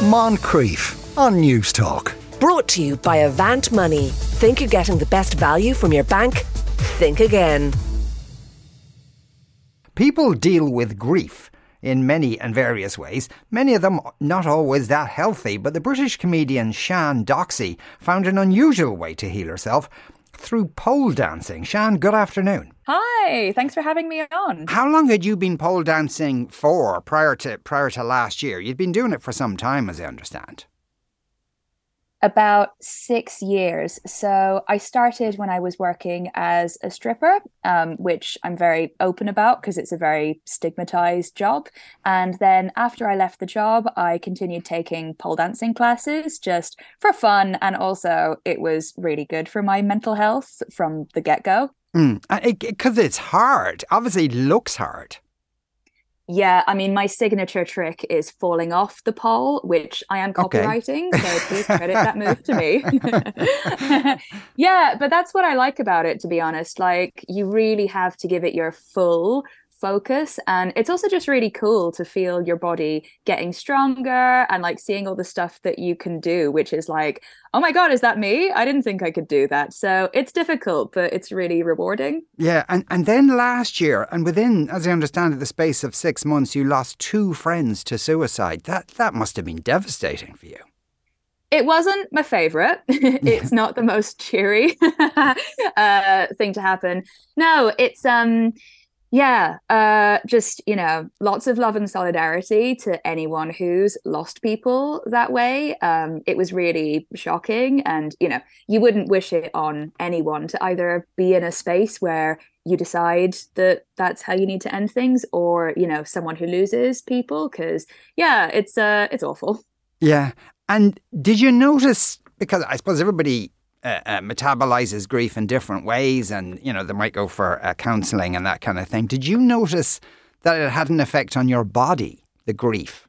Moncrieff on Newstalk. Brought to you by Avant Money. Think you're getting the best value from your bank? Think again. People deal with grief in many and various ways, many of them not always that healthy, but the British comedian Sian Docksey found an unusual way to heal herself through pole dancing. Sian, good afternoon. Hi, thanks for having me on. How long had you been pole dancing for prior to prior to last year? You'd been doing it for some time as I understand about six years. So I started when I was working as a stripper, um, which I'm very open about because it's a very stigmatized job. And then after I left the job, I continued taking pole dancing classes just for fun. And also, it was really good for my mental health from the get go. Because mm. it, it's hard. Obviously, it looks hard. Yeah, I mean, my signature trick is falling off the pole, which I am copyrighting. Okay. so please credit that move to me. yeah, but that's what I like about it, to be honest. Like, you really have to give it your full focus and it's also just really cool to feel your body getting stronger and like seeing all the stuff that you can do which is like oh my god is that me? I didn't think i could do that. So it's difficult but it's really rewarding. Yeah and and then last year and within as i understand it the space of 6 months you lost two friends to suicide. That that must have been devastating for you. It wasn't my favorite. it's not the most cheery uh, thing to happen. No, it's um yeah, uh, just you know, lots of love and solidarity to anyone who's lost people that way. Um, it was really shocking, and you know, you wouldn't wish it on anyone to either be in a space where you decide that that's how you need to end things, or you know, someone who loses people. Because yeah, it's uh, it's awful. Yeah, and did you notice? Because I suppose everybody uh, uh, metabolizes grief in different ways, and you know they might go for uh, counselling and that kind of thing. Did you notice that it had an effect on your body, the grief?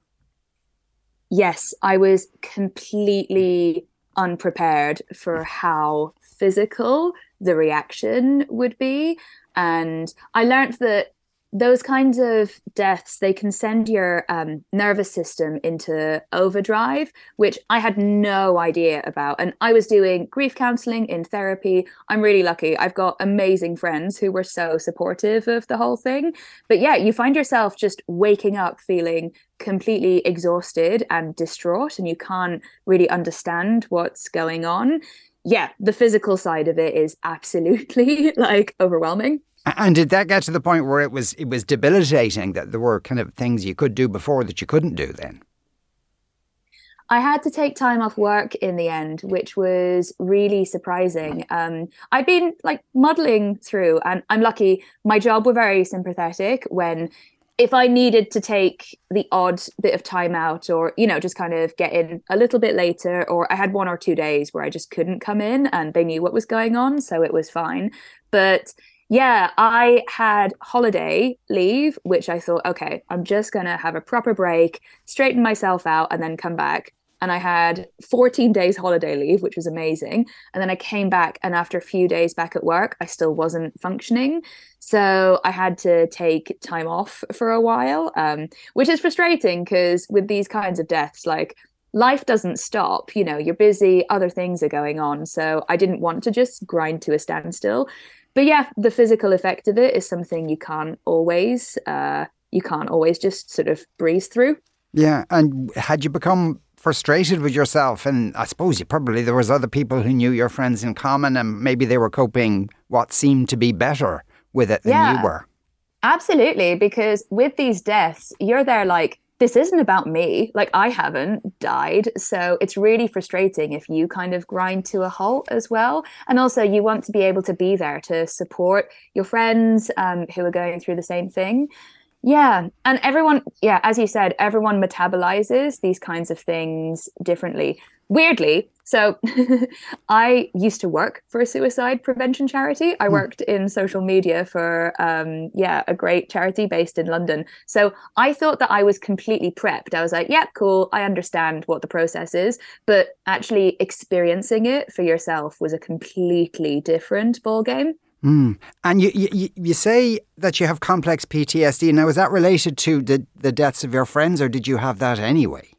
Yes, I was completely unprepared for how physical the reaction would be, and I learned that those kinds of deaths they can send your um, nervous system into overdrive which i had no idea about. And i was doing grief counseling in therapy. I'm really lucky. I've got amazing friends who were so supportive of the whole thing. But yeah you find yourself just waking up feeling completely exhausted and distraught and you can't really understand what's going on. Yeah the physical side of it is absolutely like overwhelming and did that get to the point where it was it was debilitating that there were kind of things you could do before that you couldn't do then? I had to take time off work in the end, which was really surprising. Um, I'd been like muddling through, and I'm lucky. My job were very sympathetic when, if I needed to take the odd bit of time out, or you know, just kind of get in a little bit later, or I had one or two days where I just couldn't come in, and they knew what was going on, so it was fine. But yeah, I had holiday leave, which I thought, okay, I'm just going to have a proper break, straighten myself out, and then come back. And I had 14 days holiday leave, which was amazing. And then I came back, and after a few days back at work, I still wasn't functioning. So I had to take time off for a while, um, which is frustrating because with these kinds of deaths, like life doesn't stop. You know, you're busy, other things are going on. So I didn't want to just grind to a standstill but yeah, the physical effect of it is something you can't always uh, you can't always just sort of breeze through. Yeah, and had you become frustrated with yourself and I suppose you probably there was other people who knew your friends in common and maybe they were coping what seemed to be better with it than yeah, you were. Absolutely, because with these deaths, you're there like this isn't about me. Like I haven't died. So it's really frustrating if you kind of grind to a halt as well. And also, you want to be able to be there to support your friends um, who are going through the same thing. Yeah. And everyone, yeah, as you said, everyone metabolizes these kinds of things differently. Weirdly, so I used to work for a suicide prevention charity. I hmm. worked in social media for um, yeah, a great charity based in London. So I thought that I was completely prepped. I was like, yeah, cool, I understand what the process is, but actually experiencing it for yourself was a completely different ballgame. Mm. And you, you you say that you have complex PTSD. Now, is that related to the, the deaths of your friends, or did you have that anyway?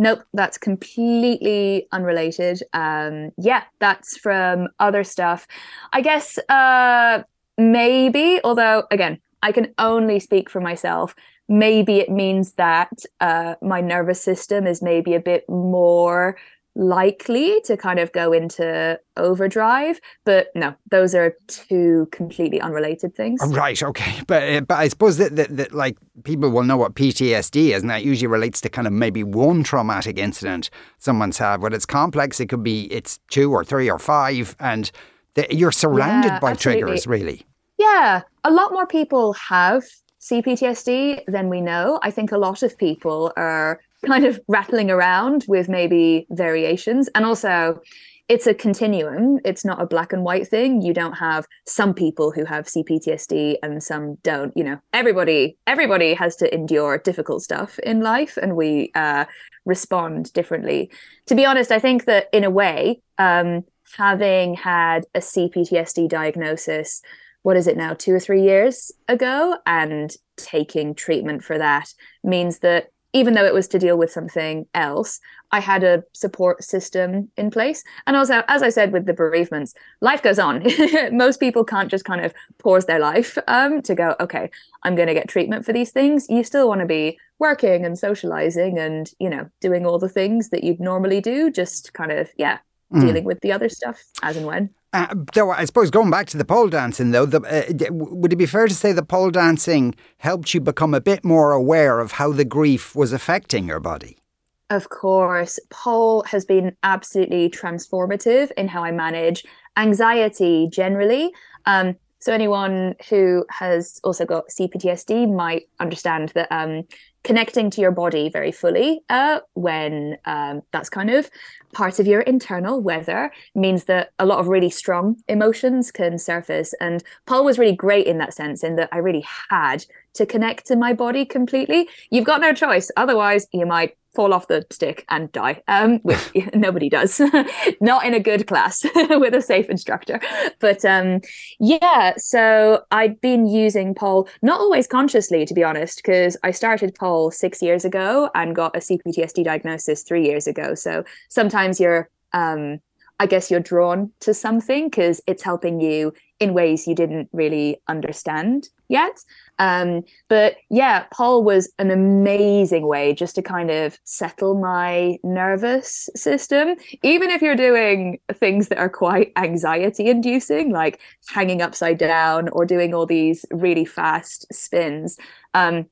Nope, that's completely unrelated. Um, yeah, that's from other stuff. I guess uh, maybe, although again, I can only speak for myself. Maybe it means that uh, my nervous system is maybe a bit more likely to kind of go into overdrive but no those are two completely unrelated things. Right okay. But uh, but i suppose that, that, that like people will know what ptsd is and that usually relates to kind of maybe one traumatic incident someone's had. But it's complex it could be it's two or three or five and the, you're surrounded Yeah, by absolutely. triggers really. Yeah a lot more people have cptsd then we know. I think a lot of people are kind of rattling around with maybe variations. And also it's a continuum. It's not a black and white thing. You don't have some people who have cptsd and some don't. You know everybody everybody has to endure difficult stuff in life and we uh, respond differently. To be honest i think that in a way um, having had a cptsd diagnosis what is it now two or three years ago and taking treatment for that means that even though it was to deal with something else, I had a support system in place. And also, as I said with the bereavements, life goes on. Most people can't just kind of pause their life um, to go, okay, I'm going to get treatment for these things. You still want to be working and socializing and, you know, doing all the things that you'd normally do, just kind of, yeah, dealing with the other stuff as and when. Uh, though I suppose going back to the pole dancing, though, the, uh, would it be fair to say the pole dancing helped you become a bit more aware of how the grief was affecting your body? Of course, pole has been absolutely transformative in how I manage anxiety generally. Um, so anyone who has also got CPTSD might understand that um, connecting to your body very fully uh, when um, that's kind of part of your internal weather means that a lot of really strong emotions can surface. And pole was really great in that sense, in that I really had to connect to my body completely. You've got no choice. Otherwise, you might fall off the stick and die, um, which nobody does. Not in a good class with a safe instructor. But um, yeah, so I'd been using pole, not always consciously, to be honest, because I started pole six years ago and got a CPTSD diagnosis three years ago. So sometimes you're, um, I guess you're drawn to something because it's helping you in ways you didn't really understand yet. Um, but yeah, pole was an amazing way just to kind of settle my nervous system. Even if you're doing things that are quite anxiety inducing, like hanging upside down or doing all these really fast spins. Um,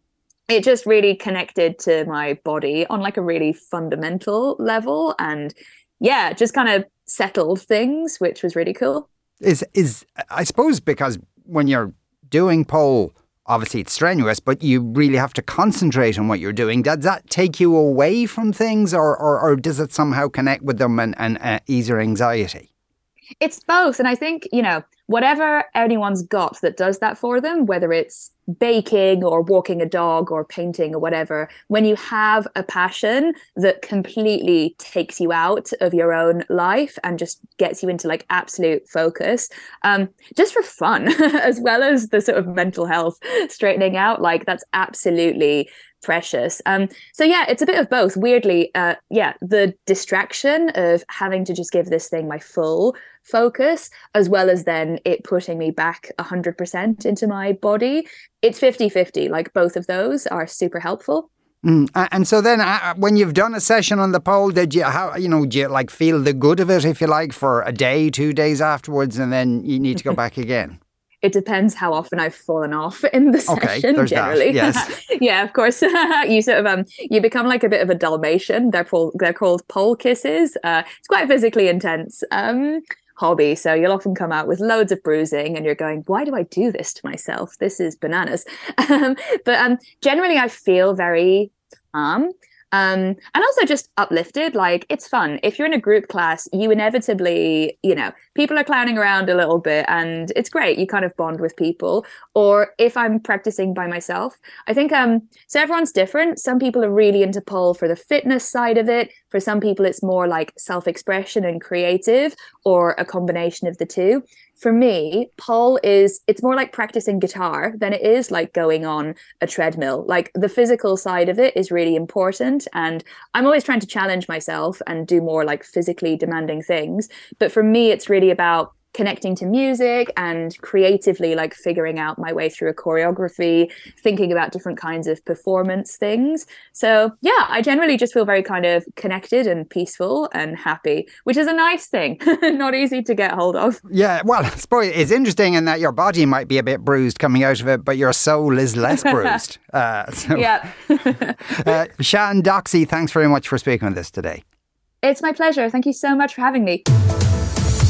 it just really connected to my body on like a really fundamental level and yeah just kind of settled things which was really cool Is is I suppose because when you're doing pole, obviously it's strenuous, but you really have to concentrate on what you're doing. Does that take you away from things, or or, or does it somehow connect with them and and uh, ease your anxiety? it's both and i think you know whatever anyone's got that does that for them whether it's baking or walking a dog or painting or whatever when you have a passion that completely takes you out of your own life and just gets you into like absolute focus um just for fun as well as the sort of mental health straightening out like that's absolutely precious. Um, so yeah, it's a bit of both. Weirdly, uh, yeah, the distraction of having to just give this thing my full focus, as well as then it putting me back 100% into my body. It's 50 50. Like both of those are super helpful. Mm. And so then, uh, when you've done a session on the pole, did you how you know do you like feel the good of it if you like for a day, two days afterwards, and then you need to go back again? It depends how often I've fallen off in the Okay, session. there's that, generally, yes. yeah, of course. you sort of um, you become like a bit of a Dalmatian. They're called they're called pole kisses. Uh, it's quite physically intense um hobby. So you'll often come out with loads of bruising, and you're going, "Why do I do this to myself? This is bananas." Um, but um, generally, I feel very calm. Um, and also just uplifted. Like it's fun. If you're in a group class, you inevitably, you know, people are clowning around a little bit and it's great. You kind of bond with people. Or if I'm practicing by myself, I think um so everyone's different. Some people are really into pole for the fitness side of it. For some people, it's more like self-expression and creative, or a combination of the two. For me, pole is it's more like practicing guitar than it is like going on a treadmill. Like the physical side of it is really important. And I'm always trying to challenge myself and do more like physically demanding things. But for me, it's really about connecting to music and creatively like figuring out my way through a choreography thinking about different kinds of performance things. So yeah i generally just feel very kind of connected and peaceful and happy which is a nice thing. Not easy to get hold of. Yeah well I suppose it's interesting in that your body might be a bit bruised coming out of it but your soul is less bruised. Uh, so, yeah. Uh, Sian Docksey thanks very much for speaking with us today. It's my pleasure. Thank you so much for having me